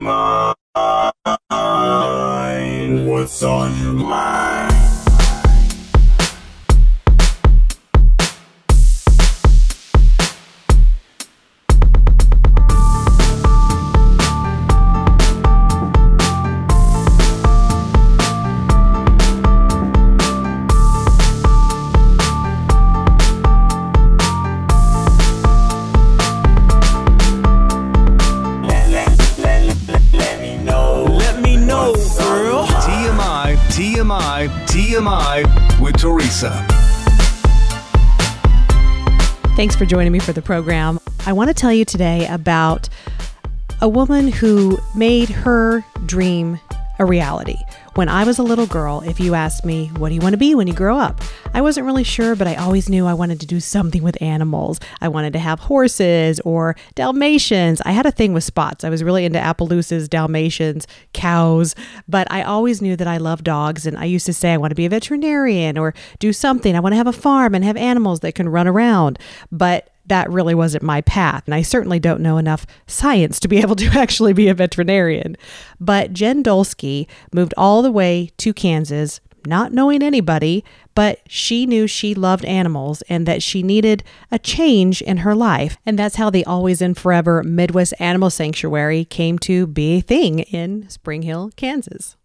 mind? What's on your mind? Thanks for joining me for the program. I want to tell you today about a woman who made her dream a reality. When I was a little girl, if you asked me, What do you want to be when you grow up? I wasn't really sure, but I always knew I wanted to do something with animals. I wanted to have horses or Dalmatians. I had a thing with spots. I was really into Appaloosas, Dalmatians, cows, but I always knew that I love dogs. And I used to say, I want to be a veterinarian or do something. I want to have a farm and have animals that can run around. But that really wasn't my path. And I certainly don't know enough science to be able to actually be a veterinarian. But Jen Dulski moved all the way to Kansas, not knowing anybody, but she knew she loved animals and that she needed a change in her life. And that's how the Always and Furever Midwest Animal Sanctuary came to be a thing in Spring Hill, Kansas.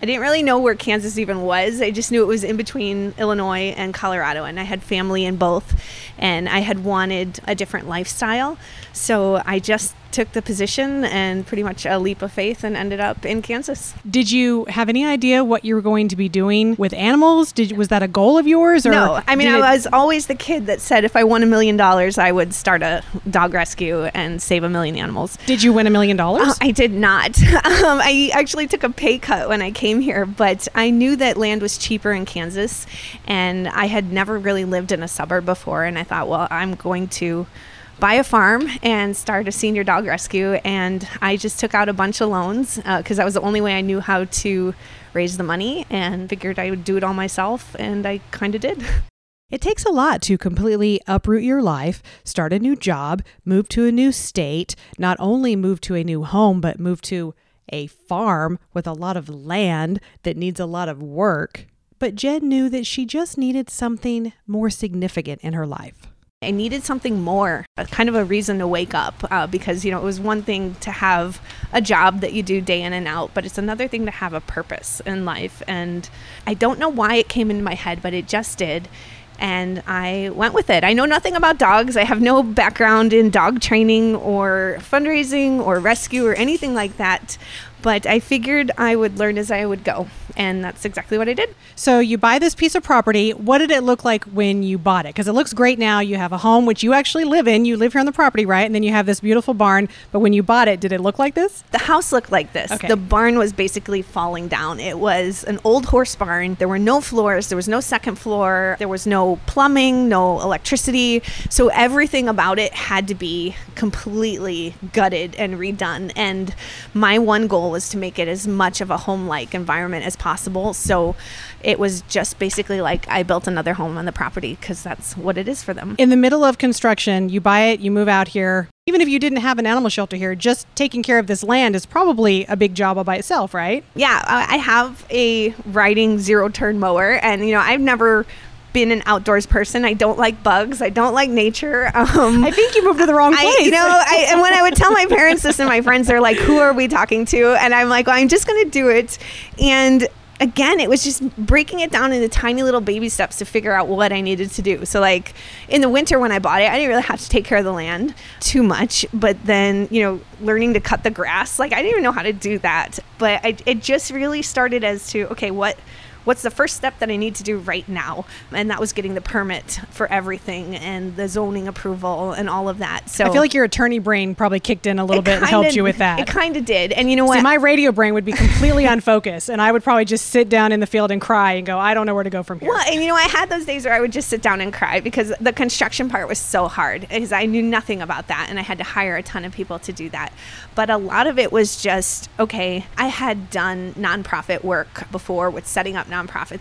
I didn't really know where Kansas even was. I just knew it was in between Illinois and Colorado, and I had family in both, and I had wanted a different lifestyle. So I just took the position and pretty much a leap of faith and ended up in Kansas. Did you have any idea what you were going to be doing with animals? Did was that a goal of yours? Or no, I mean, I was always the kid that said if I won a million dollars, I would start a dog rescue and save a million animals. Did you win a million Uh, dollars? I did not. Um, I actually took a pay cut when I came here, but I knew that land was cheaper in Kansas, and I had never really lived in a suburb before. And I thought, well, I'm going to buy a farm and start a senior dog rescue. And I just took out a bunch of loans uh, because that was the only way I knew how to raise the money, and figured I would do it all myself, and I kind of did. It takes a lot to completely uproot your life, start a new job, move to a new state, not only move to a new home, but move to a farm with a lot of land that needs a lot of work. But Jen knew that she just needed something more significant in her life. I needed something more, kind of a reason to wake up uh, because, you know, it was one thing to have a job that you do day in and out, but it's another thing to have a purpose in life. And I don't know why it came into my head, but it just did. And I went with it. I know nothing about dogs. I have no background in dog training or fundraising or rescue or anything like that. But I figured I would learn as I would go. And that's exactly what I did. So you buy this piece of property. What did it look like when you bought it? Because it looks great now. You have a home which you actually live in. You live here on the property, right? And then you have this beautiful barn. But when you bought it, did it look like this? The house looked like this. Okay. The barn was basically falling down. It was an old horse barn. There were no floors. There was no second floor. There was no plumbing, no electricity. So everything about it had to be completely gutted and redone. And my one goal was to make it as much of a home like environment as possible. So it was just basically like I built another home on the property because that's what it is for them. in the middle of construction, you buy it, you move out here. Even if you didn't have an animal shelter here, just taking care of this land is probably a big job all by itself, right? yeah, I have a riding zero turn mower, and you know, I've never been an outdoors person. I don't like bugs. I don't like nature. Um, I think you moved to the wrong place. I, you know, I, and when I would tell my parents this and my friends, they're like, "Who are we talking to?" And I'm like, "Well, I'm just going to do it." And again, it was just breaking it down into tiny little baby steps to figure out what I needed to do. So, like in the winter when I bought it, I didn't really have to take care of the land too much. But then, you know, learning to cut the grass, like I didn't even know how to do that. But I, it just really started as to okay, what what's the first step that I need to do right now? And that was getting the permit for everything and the zoning approval and all of that. So I feel like your attorney brain probably kicked in a little bit and helped you with that. It kind of did. And you know what? See, my radio brain would be completely unfocused, and I would probably just sit down in the field and cry and go, I don't know where to go from here. Well, and you know, I had those days where I would just sit down and cry because the construction part was so hard because I knew nothing about that and I had to hire a ton of people to do that. But a lot of it was just, okay, I had done nonprofit work before with setting up nonprofits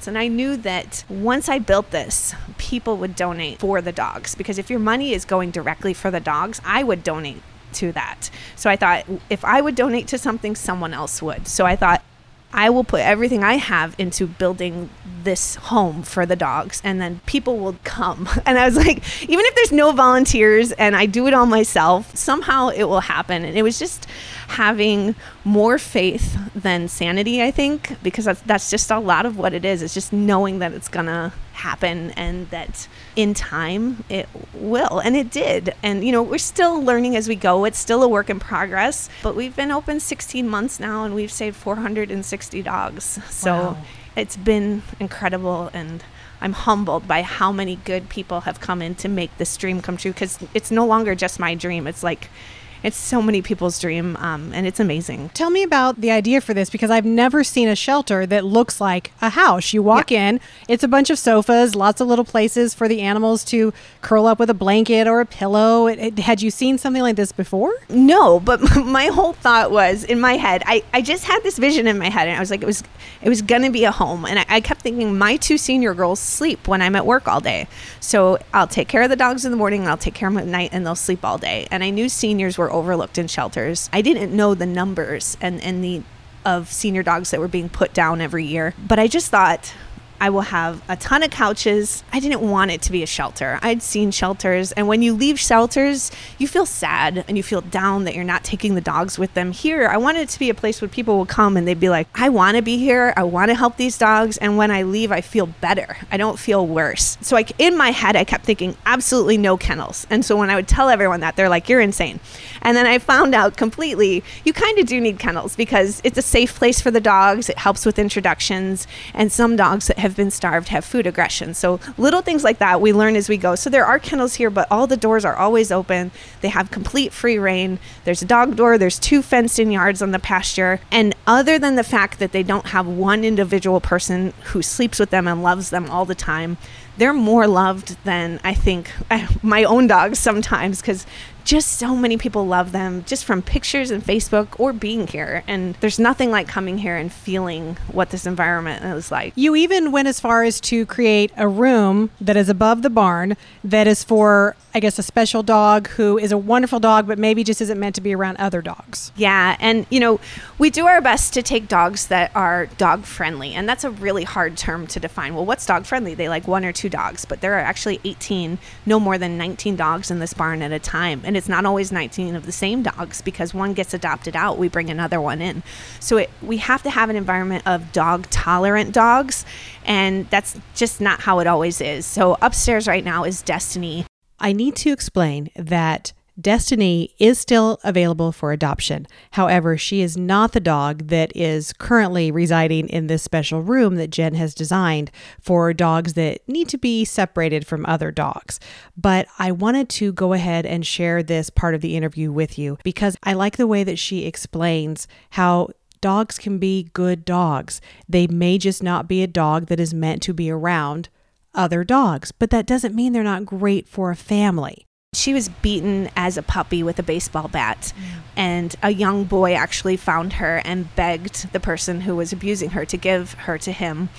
and I knew that once I built this, people would donate for the dogs because if your money is going directly for the dogs, I would donate to that. So I thought if I would donate to something, someone else would. So I thought I will put everything I have into building this home for the dogs and then people will come. And I was like, even if there's no volunteers and I do it all myself, somehow it will happen. And it was just having more faith than sanity, I think, because that's, that's just a lot of what it is. It's just knowing that it's to happen and that in time it will. And it did. And, you know, we're still learning as we go. It's still a work in progress, but we've been open 16 months now and we've saved 460 dogs. So Wow. it's been incredible and I'm humbled by how many good people have come in to make this dream come true because it's no longer just my dream. It's like, it's so many people's dream, um, and it's amazing. Tell me about the idea for this because I've never seen a shelter that looks like a house. You walk in, it's a bunch of sofas, lots of little places for the animals to curl up with a blanket or a pillow. It, it- had you seen something like this before? No, but my whole thought was in my head. I, I just had this vision in my head, and I was like, it was it was gonna be a home, and I, I kept thinking my two senior girls sleep when I'm at work all day, so I'll take care of the dogs in the morning, and I'll take care of them at night, and they'll sleep all day. And I knew seniors were overlooked in shelters. I didn't know the numbers and and the of senior dogs that were being put down every year, but I just thought. I will have a ton of couches. I didn't want it to be a shelter. I'd seen shelters, and when you leave shelters, you feel sad and you feel down that you're not taking the dogs with them. Here, I wanted it to be a place where people will come and they'd be like, I want to be here. I want to help these dogs. And when I leave, I feel better. I don't feel worse. So, like, in my head, I kept thinking, absolutely no kennels. And so, when I would tell everyone that, they're like, you're insane. And then I found out completely, you kind of do need kennels because it's a safe place for the dogs. It helps with introductions. And some dogs that have been starved have food aggression. So little things like that we learn as we go. So there are kennels here, but all the doors are always open. They have complete free reign. There's a dog door. There's two fenced in yards on the pasture. And other than the fact that they don't have one individual person who sleeps with them and loves them all the time, they're more loved than I think my own dogs sometimes because just so many people love them just from pictures and Facebook or being here. And there's nothing like coming here and feeling what this environment is like. You even went as far as to create a room that is above the barn that is for, I guess, a special dog who is a wonderful dog, but maybe just isn't meant to be around other dogs. Yeah, and you know, we do our best to take dogs that are dog friendly, and that's a really hard term to define. Well, what's dog friendly? They like one or two dogs, but there are actually 18, no more than 19 dogs in this barn at a time, and it's not always 19 of the same dogs because one gets adopted out, we bring another one in. So it, we have to have an environment of dog tolerant dogs, and that's just not how it always is. So upstairs right now is Destiny, I need to explain that Destiny is still available for adoption. However, she is not the dog that is currently residing in this special room that Jen has designed for dogs that need to be separated from other dogs. But I wanted to go ahead and share this part of the interview with you because I like the way that she explains how dogs can be good dogs. They may just not be a dog that is meant to be around other dogs, but that doesn't mean they're not great for a family. She was beaten as a puppy with a baseball bat. Mm. And a young boy actually found her and begged the person who was abusing her to give her to him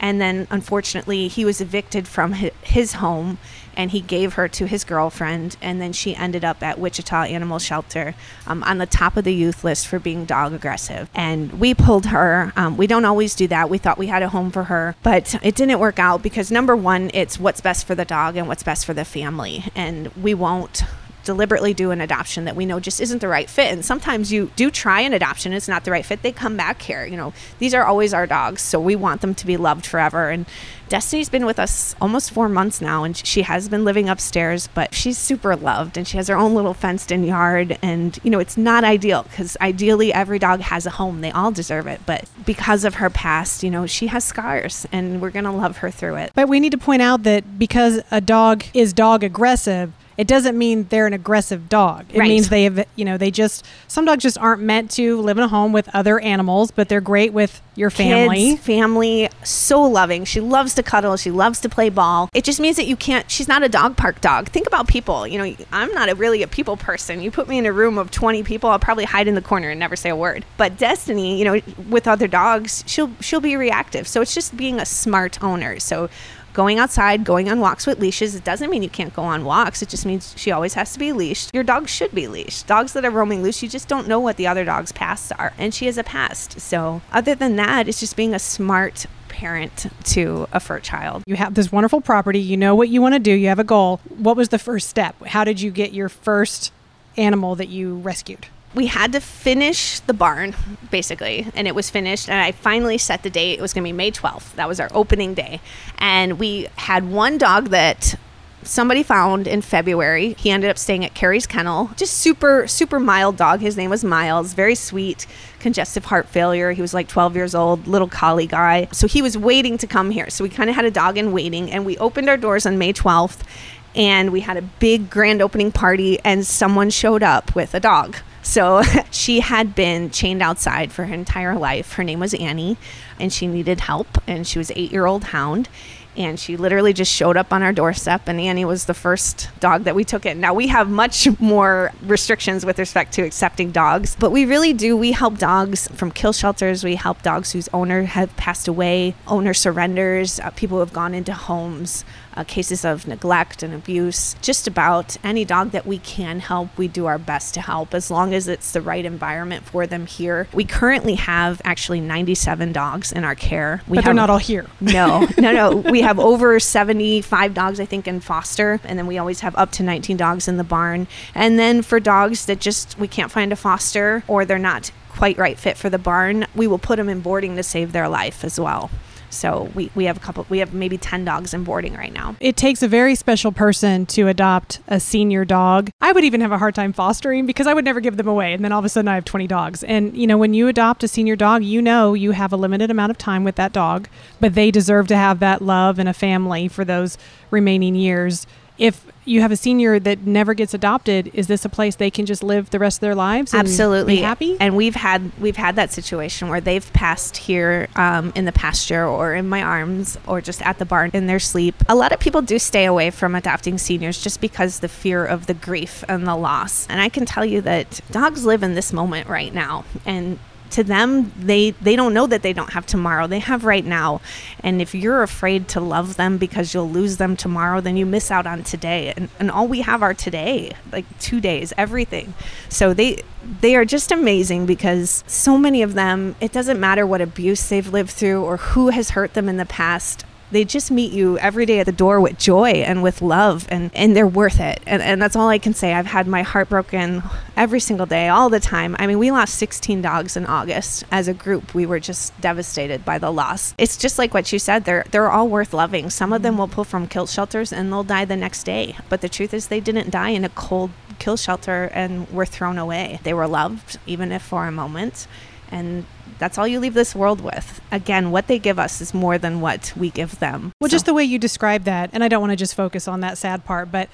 and then unfortunately he was evicted from his home and he gave her to his girlfriend and then she ended up at wichita animal shelter um, on the top of the youth list for being dog aggressive. And we pulled her um, we don't always do that. We thought we had a home for her but it didn't work out because number one it's what's best for the dog and what's best for the family. And we won't deliberately do an adoption that we know just isn't the right fit. And sometimes you do try an adoption, it's not the right fit. They come back here. You know, these are always our dogs, so we want them to be loved forever. And Destiny's been with us almost four months now, and she has been living upstairs, but she's super loved and she has her own little fenced in yard. And, you know, it's not ideal because ideally every dog has a home. They all deserve it. But because of her past, you know, she has scars and we're going to love her through it. But we need to point out that because a dog is dog aggressive, it doesn't mean they're an aggressive dog. It Right. means they have, you know, they just, some dogs just aren't meant to live in a home with other animals, but they're great with your family. Kids, family, so loving. She loves to cuddle. She loves to play ball. It just means that you can't. She's not a dog park dog. Think about people. You know, I'm not a, really a people person. You put me in a room of 20 people, I'll probably hide in the corner and never say a word. But Destiny, you know, with other dogs, she'll she'll be reactive. So it's just being a smart owner. So going outside, going on walks with leashes. It doesn't mean you can't go on walks. It just means she always has to be leashed. Your dog should be leashed. Dogs that are roaming loose, you just don't know what the other dog's pasts are. And she has a past. So, other than that, it's just being a smart parent to a fur child. You have this wonderful property. You know what you want to do. You have a goal. What was the first step? How did you get your first animal that you rescued? We had to finish the barn basically and it was finished and i finally set the date. It was going to be may 12th that was our opening day. And we had one dog that somebody found in february. He ended up staying at carrie's kennel. Just super super mild dog. His name was miles. Very sweet congestive heart failure. He was like 12 years old little collie guy. So he was waiting to come here. So we kind of had a dog in waiting and we opened our doors on may 12th and we had a big grand opening party and someone showed up with a dog so she had been chained outside for her entire life. Her name was Annie, and she needed help. And she was eight year old hound. And she literally just showed up on our doorstep, and Annie was the first dog that we took in. Now, we have much more restrictions with respect to accepting dogs, but we really do. We help dogs from kill shelters. We help dogs whose owner have passed away, owner surrenders, uh, people who have gone into homes uh, cases of neglect and abuse. Just about any dog that we can help, we do our best to help as long as it's the right environment for them here. We currently have actually 97 dogs in our care. We but have, they're not all here. No, no, no. we have over 75 dogs, I think, in foster, and then we always have up to 19 dogs in the barn. And then for dogs that just we can't find a foster or they're not quite right fit for the barn, we will put them in boarding to save their life as well. So we, we have a couple, we have maybe 10 dogs in boarding right now. It takes a very special person to adopt a senior dog. I would even have a hard time fostering because I would never give them away. And then all of a sudden I have 20 dogs. And, you know, when you adopt a senior dog, you know you have a limited amount of time with that dog, but they deserve to have that love and a family for those remaining years. If you have a senior that never gets adopted, is this a place they can just live the rest of their lives? And Absolutely be happy. And we've had we've had that situation where they've passed here um, in the pasture or in my arms or just at the barn in their sleep. A lot of people do stay away from adopting seniors just because the fear of the grief and the loss. And I can tell you that dogs live in this moment right now, and to them they they don't know that they don't have tomorrow. They have right now. And if you're afraid to love them because you'll lose them tomorrow then you miss out on today. And, and all we have are today like two days everything. So they they are just amazing because so many of them it doesn't matter what abuse they've lived through or who has hurt them in the past they just meet you every day at the door with joy and with love and, and they're worth it. And, and that's all i can say. I've had my heart broken every single day all the time. I mean we lost 16 dogs in august. As a group we were just devastated by the loss. It's just like what you said they're they're all worth loving. Some of them mm-hmm. will pull from kill shelters and they'll die the next day. But the truth is they didn't die in a cold kill shelter and were thrown away. They were loved even if for a moment. And that's all you leave this world with. Again, what they give us is more than what we give them. Well, So- just the way you describe that, and I don't want to just focus on that sad part, but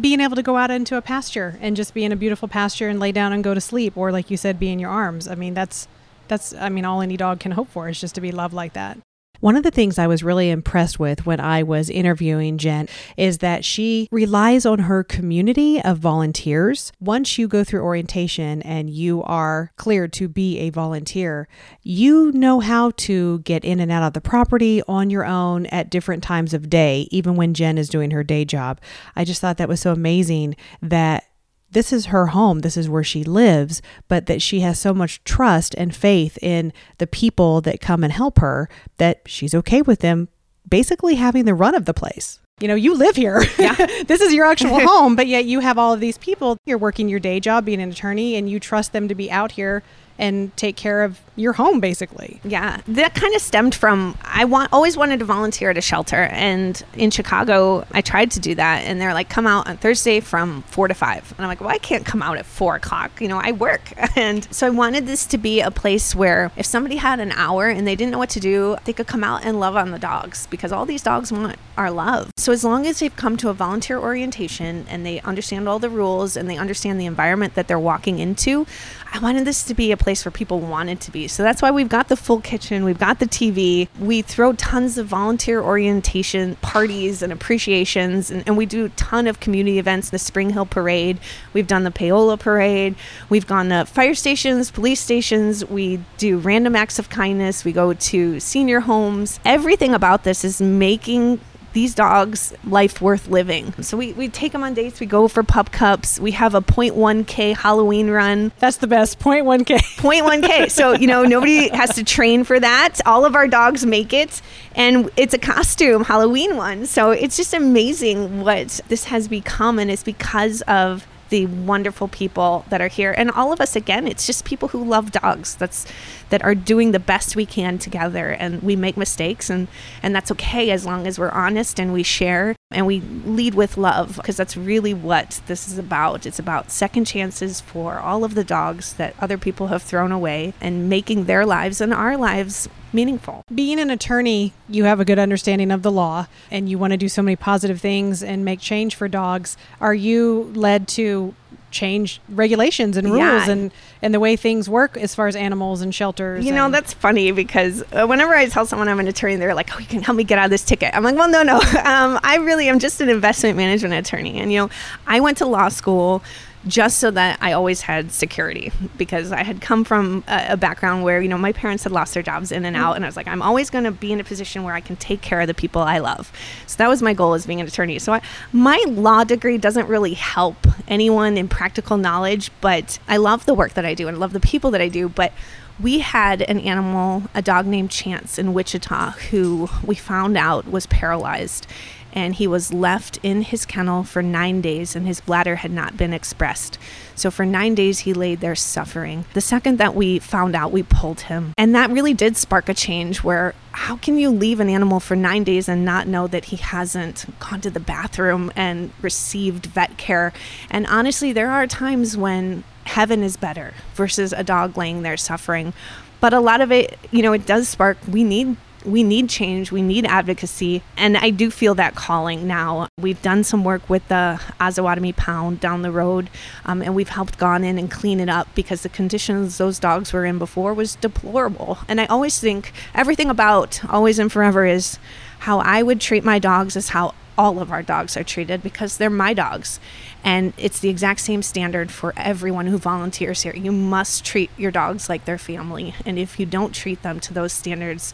being able to go out into a pasture and just be in a beautiful pasture and lay down and go to sleep, or like you said, be in your arms. I mean, that's that's I mean, all any dog can hope for is just to be loved like that. One of the things I was really impressed with when I was interviewing Jen is that she relies on her community of volunteers. Once you go through orientation and you are cleared to be a volunteer, you know how to get in and out of the property on your own at different times of day, even when Jen is doing her day job. I just thought that was so amazing that this is her home, this is where she lives, but that she has so much trust and faith in the people that come and help her that she's okay with them basically having the run of the place. You know, you live here. Yeah. this is your actual home, but yet you have all of these people. You're working your day job, being an attorney, and you trust them to be out here and take care of your home basically. Yeah, that kind of stemmed from I want always wanted to volunteer at a shelter, and in Chicago, I tried to do that, and they're like, "Come out on Thursday from four to 5. and I'm like, "Well, I can't come out at four o'clock. You know, I work." And so I wanted this to be a place where if somebody had an hour and they didn't know what to do, they could come out and love on the dogs because all these dogs want our love. So as long as they've come to a volunteer orientation and they understand all the rules and they understand the environment that they're walking into, I wanted this to be a place where people wanted to be. So that's why we've got the full kitchen, we've got the TV, we throw tons of volunteer orientation parties and appreciations, and, and we do a ton of community events. The Spring Hill Parade, we've done the Paola Parade, we've gone to fire stations, police stations, we do random acts of kindness, we go to senior homes. Everything about this is making these dogs life worth living. So we, we take them on dates, we go for pup cups, we have a 0.1K Halloween run. That's the best. 0.1K. 0.1K. So, you know, nobody has to train for that. All of our dogs make it. And it's a costume, Halloween one. So it's just amazing what this has become. And it's because of the wonderful people that are here. And all of us again it's just people who love dogs that's that are doing the best we can together. And we make mistakes and and that's okay as long as we're honest and we share and we lead with love because that's really what this is about. It's about second chances for all of the dogs that other people have thrown away and making their lives and our lives meaningful Being an attorney, you have a good understanding of the law and you want to do so many positive things and make change for dogs. Are you led to change regulations and rules Yeah. and, and the way things work as far as animals and shelters? You know, that's funny because uh, whenever I tell someone I'm an attorney, they're like, oh, you can help me get out of this ticket. I'm like, well, no, no. Um, I really am just an investment management attorney. And, you know, I went to law school just so that I always had security because I had come from a, a background where, you know, my parents had lost their jobs in and mm. out. And I was like, I'm always going to be in a position where I can take care of the people I love. So that was my goal as being an attorney. So I, my law degree doesn't really help anyone in practical knowledge, but I love the work that I do and I love the people that I do. But we had an animal, a dog named Chance in Wichita, who we found out was paralyzed. And he was left in his kennel for nine days, and his bladder had not been expressed. So, for nine days, he laid there suffering. The second that we found out, we pulled him. And that really did spark a change where how can you leave an animal for nine days and not know that he hasn't gone to the bathroom and received vet care? And honestly, there are times when heaven is better versus a dog laying there suffering. But a lot of it, you know, it does spark we need we need change, we need advocacy, and I do feel that calling now. We've done some work with the Osawatomie Pound down the road, um, and we've helped gone in and clean it up because the conditions those dogs were in before was deplorable. And I always think everything about Always and Furever is how I would treat my dogs is how all of our dogs are treated because they're my dogs. And it's the exact same standard for everyone who volunteers here. You must treat your dogs like their family. And if you don't treat them to those standards,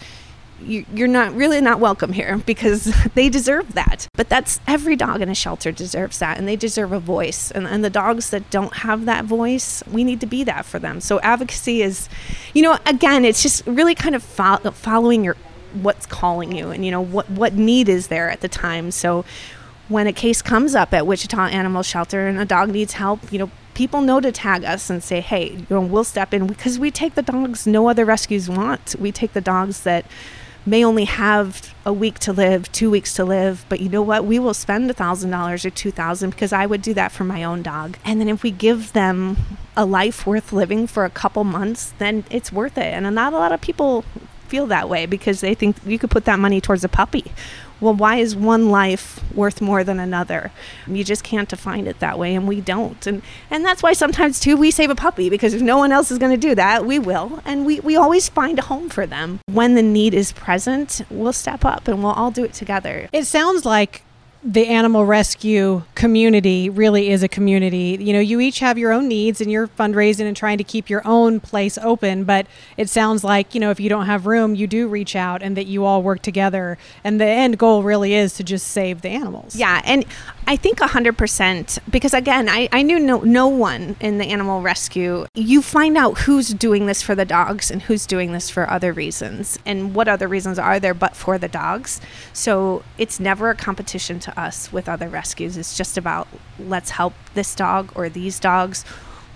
you're not really not welcome here because they deserve that. But that's every dog in a shelter deserves that, and they deserve a voice. And, and the dogs that don't have that voice, we need to be that for them. So advocacy is, you know, again, it's just really kind of fo- following your what's calling you, and you know what what need is there at the time. So when a case comes up at Wichita Animal Shelter and a dog needs help, you know, people know to tag us and say, hey, you know, we'll step in because we take the dogs no other rescues want. We take the dogs that may only have a week to live, two weeks to live, but you know what? We will spend a thousand dollars or two thousand because I would do that for my own dog. And then if we give them a life worth living for a couple months, then it's worth it. And not a lot of people feel that way because they think you could put that money towards a puppy. Well, why is one life worth more than another? You just can't define it that way, and we don't. And and that's why sometimes too we save a puppy because if no one else is going to do that, we will, and we we always find a home for them. When the need is present, we'll step up and we'll all do it together. It sounds like the animal rescue community really is a community. You know, you each have your own needs and you're fundraising and trying to keep your own place open, but it sounds like, you know, if you don't have room, you do reach out and that you all work together. And the end goal really is to just save the animals. Yeah, and I think 100% because again, I, I knew no, no one in the animal rescue. You find out who's doing this for the dogs and who's doing this for other reasons and what other reasons are there but for the dogs. So it's never a competition to us with other rescues. It's just about let's help this dog or these dogs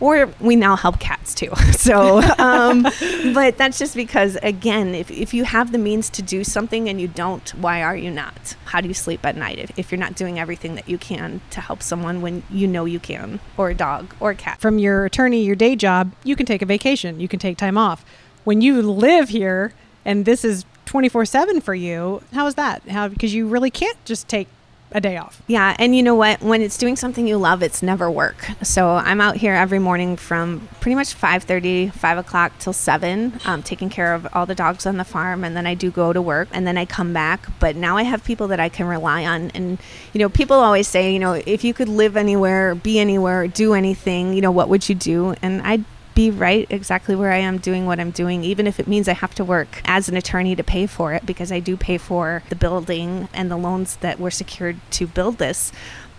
or we now help cats too. So, um, but that's just because, again, if, if you have the means to do something and you don't, why are you not? How do you sleep at night if, if you're not doing everything that you can to help someone when you know you can, or a dog, or a cat? From your attorney, your day job, you can take a vacation, you can take time off. When you live here and this is 24 7 for you, how is that? How, because you really can't just take a day off. Yeah, and you know what? When it's doing something you love, it's never work. So I'm out here every morning from pretty much 5:30, 5 o'clock till 7, um, taking care of all the dogs on the farm, and then I do go to work, and then I come back. But now I have people that I can rely on, and you know, people always say, you know, if you could live anywhere, be anywhere, do anything, you know, what would you do? And I be right exactly where I am doing what I'm doing, even if it means I have to work as an attorney to pay for it because I do pay for the building and the loans that were secured to build this.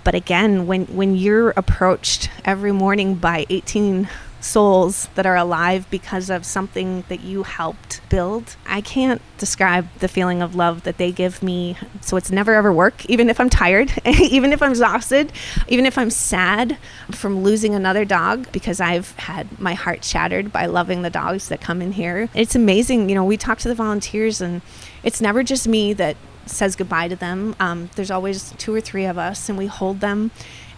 But again, when, when you're approached every morning by 18 souls that are alive because of something that you helped build. I can't describe the feeling of love that they give me. So it's never ever work, even if I'm tired, even if I'm exhausted, even if I'm sad from losing another dog because I've had my heart shattered by loving the dogs that come in here. It's amazing. You know, we talk to the volunteers and it's never just me that says goodbye to them. Um, there's always two or three of us, and we hold them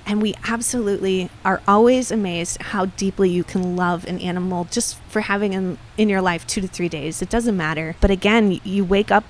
and we absolutely are always amazed how deeply you can love an animal just for having them in your life two to three days. It doesn't matter. But again, you wake up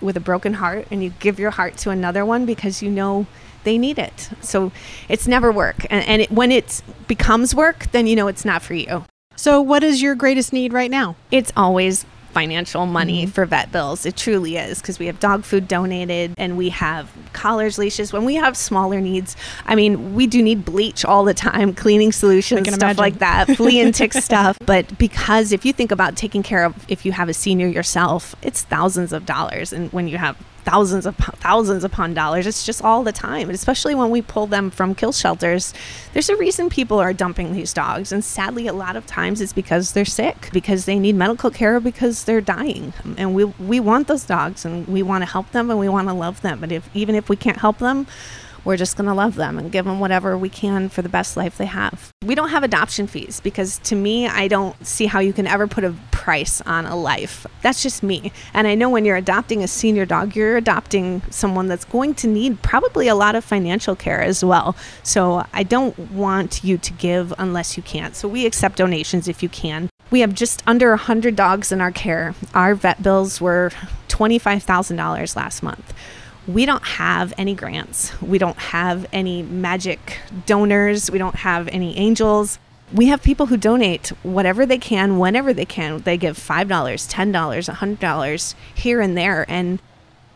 with a broken heart and you give your heart to another one because you know they need it. So it's never work. And, and it, when it becomes work, then you know it's not for you. So, what is your greatest need right now? It's always financial money mm-hmm. for vet bills. It truly is because we have dog food donated and we have collars, leashes. When we have smaller needs, I mean, we do need bleach all the time, cleaning solutions, stuff imagine. like that, flea and tick stuff. But because if you think about taking care of, if you have a senior yourself, it's thousands of dollars. And when you have thousands of thousands upon dollars. It's just all the time, and especially when we pull them from kill shelters. There's a reason people are dumping these dogs, and sadly, a lot of times it's because they're sick, because they need medical care, because they're dying. And we we want those dogs, and we want to help them, and we want to love them. But if even if we can't help them, we're just going to love them and give them whatever we can for the best life they have. We don't have adoption fees because to me, I don't see how you can ever put a price on a life. That's just me. And I know when you're adopting a senior dog, you're adopting someone that's going to need probably a lot of financial care as well. So I don't want you to give unless you can. So we accept donations if you can. We have just under 100 dogs in our care. Our vet bills were $25,000 last month we don't have any grants. We don't have any magic donors. We don't have any angels. We have people who donate whatever they can, whenever they can. They give $5, $10, $100 here and there. And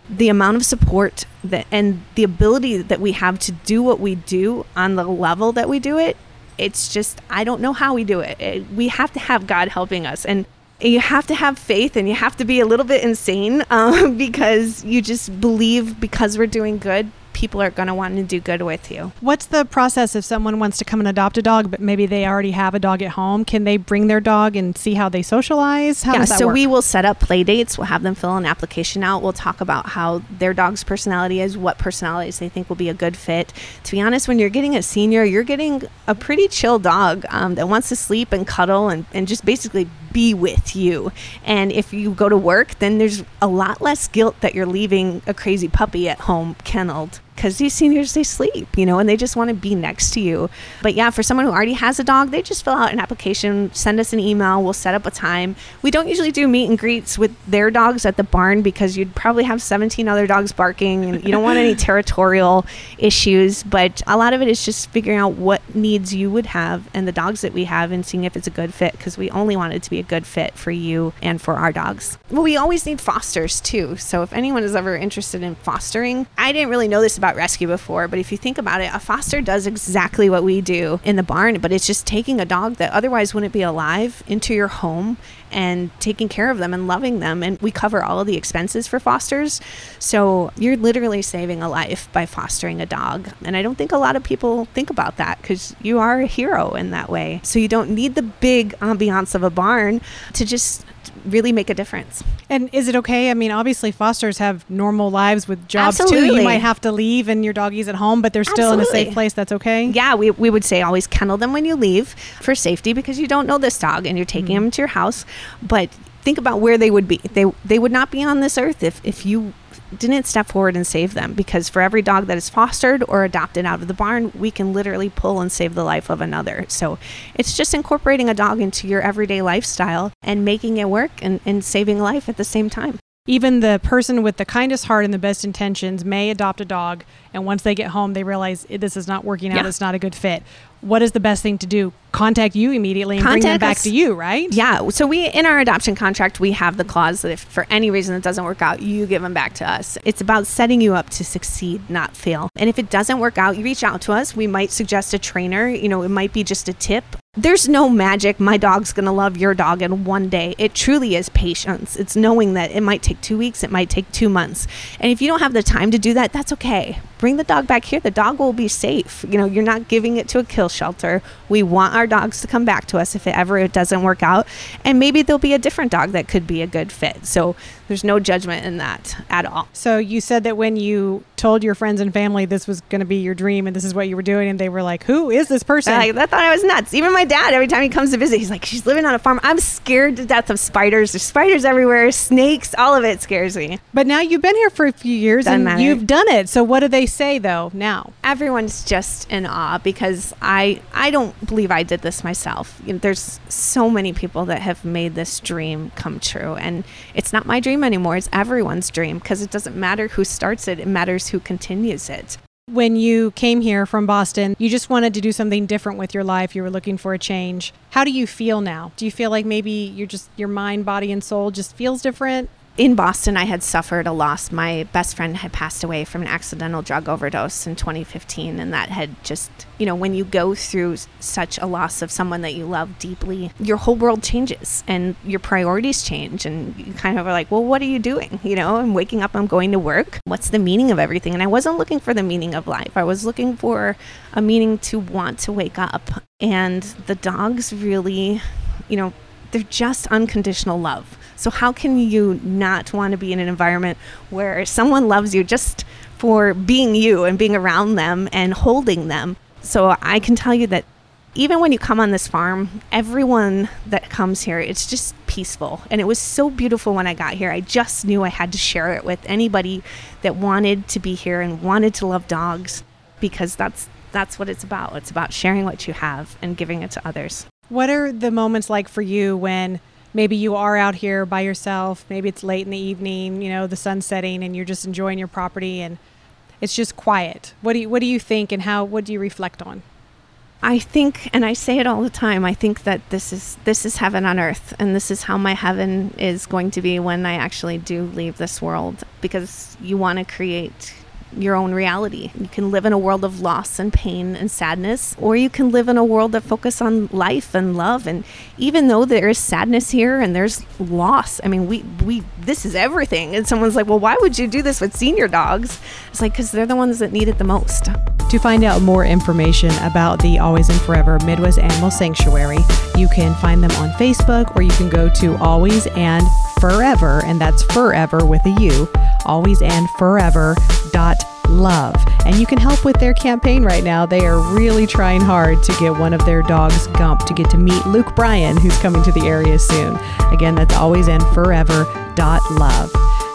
the amount of support that and the ability that we have to do what we do on the level that we do it, it's just, I don't know how we do it. it we have to have God helping us. And you have to have faith and you have to be a little bit insane um, because you just believe because we're doing good people are going to want to do good with you. What's the process if someone wants to come and adopt a dog, but maybe they already have a dog at home? Can they bring their dog and see how they socialize? How yeah, so work? we will set up play dates. We'll have them fill an application out. We'll talk about how their dog's personality is, what personalities they think will be a good fit. To be honest, when you're getting a senior, you're getting a pretty chill dog um, that wants to sleep and cuddle and, and just basically be with you. And if you go to work, then there's a lot less guilt that you're leaving a crazy puppy at home kenneled because these seniors they sleep you know and they just want to be next to you. But yeah for someone who already has a dog they just fill out an application send us an email we'll set up a time. We don't usually do meet and greets with their dogs at the barn because you'd probably have 17 other dogs barking and you don't want any territorial issues but a lot of it is just figuring out what needs you would have and the dogs that we have and seeing if it's a good fit because we only want it to be a good fit for you and for our dogs. Well we always need fosters too so if anyone is ever interested in fostering i didn't really know this about about rescue before, but if you think about it, a foster does exactly what we do in the barn, but it's just taking a dog that otherwise wouldn't be alive into your home and taking care of them and loving them. And we cover all of the expenses for fosters. So you're literally saving a life by fostering a dog. And I don't think a lot of people think about that because you are a hero in that way. So you don't need the big ambiance of a barn to just really make a difference. And is it okay? I mean, obviously, fosters have normal lives with jobs Absolutely. too. You might have to leave and your doggy's at home, but they're still Absolutely. in a safe place. That's okay? Yeah, we, we would say always kennel them when you leave for safety because you don't know this dog and you're taking mm-hmm. them to your house. But think about where they would be. They, they would not be on this earth if, if you didn't step forward and save them because for every dog that is fostered or adopted out of the barn, we can literally pull and save the life of another. So it's just incorporating a dog into your everyday lifestyle and making it work and, and saving life at the same time. Even the person with the kindest heart and the best intentions may adopt a dog and once they get home, they realize "Eh, this is not working out. Yeah. It's not a good fit. What is the best thing to do? Contact you immediately and bring them back us. to you, right? Yeah. So we in our adoption contract we have the clause that if for any reason it doesn't work out, you give them back to us. It's about setting you up to succeed, not fail. And if it doesn't work out, you reach out to us. We might suggest a trainer. You know, it might be just a tip. There's no magic. My dog's gonna love your dog in one day. It truly is patience. It's knowing that it might take two weeks, it might take two months. And if you don't have the time to do that, that's okay. Bring the dog back here. The dog will be safe. You know, you're not giving it to a kill shelter. We want our dogs to come back to us if it ever it doesn't work out. And maybe there'll be a different dog that could be a good fit. So there's no judgment in that at all. So you said that when you told your friends and family this was going to be your dream and this is what you were doing, and they were like, "Who is this person?" I, I thought I was nuts. Even my dad, every time he comes to visit, he's like, she's living on a farm. I'm scared to death of spiders. There's spiders everywhere, snakes, all of it scares me. but now you've been here for a few years Doesn't and matter. you've done it. So what do they say though now? Everyone's just in awe because I I don't believe I did this myself. You know, there's so many people that have made this dream come true, and it's not my dream anymore. It's everyone's dream because it doesn't matter who starts it; it matters who continues it. When you came here from Boston, you just wanted to do something different with your life. You were looking for a change. How do you feel now? Do you feel like maybe you're just your mind, body, and soul just feels different? In Boston, I had suffered a loss. My best friend had passed away from an accidental drug overdose in 2015, and that had just, you know, when you go through such a loss of someone that you love deeply, your whole world changes and your priorities change, and you kind of are like, well, what are you doing? You know, I'm waking up, I'm going to work. What's the meaning of everything? And I wasn't looking for the meaning of life. I was looking for a meaning to want to wake up, and the dogs really, you know, they're just unconditional love. So how can you not want to be in an environment where someone loves you just for being you and being around them and holding them? So I can tell you that even when you come on this farm, everyone that comes here, it's just peaceful. And it was so beautiful when I got here. I just knew I had to share it with anybody that wanted to be here and wanted to love dogs because that's that's what it's about. It's about sharing what you have and giving it to others. What are the moments like for you when maybe you are out here by yourself? Maybe it's late in the evening, you know, the sun's setting, and you're just enjoying your property, and it's just quiet. What do you What do you think, and how? What do you reflect on? I think, and I say it all the time. I think that this is this is heaven on earth, and this is how my heaven is going to be when I actually do leave this world. Because you want to create your own reality. You can live in a world of loss and pain and sadness, or you can live in a world that focus on life and love. And even though there is sadness here and there's loss, I mean, we we this is everything. And someone's like, "Well, why would you do this with senior dogs?" It's like because they're the ones that need it the most. To find out more information about the Always and Furever Midwest Animal Sanctuary, you can find them on Facebook or you can go to Always and Furever, and that's forever with a U, always and forever dot love. And you can help with their campaign right now. They are really trying hard to get one of their dogs, Gump, to get to meet Luke Bryan, who's coming to the area soon. Again, that's always and forever dot love.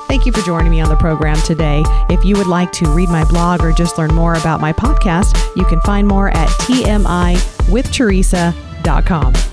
Thank you for joining me on the program today. If you would like to read my blog or just learn more about my podcast, you can find more at tmiwiththeresa.com.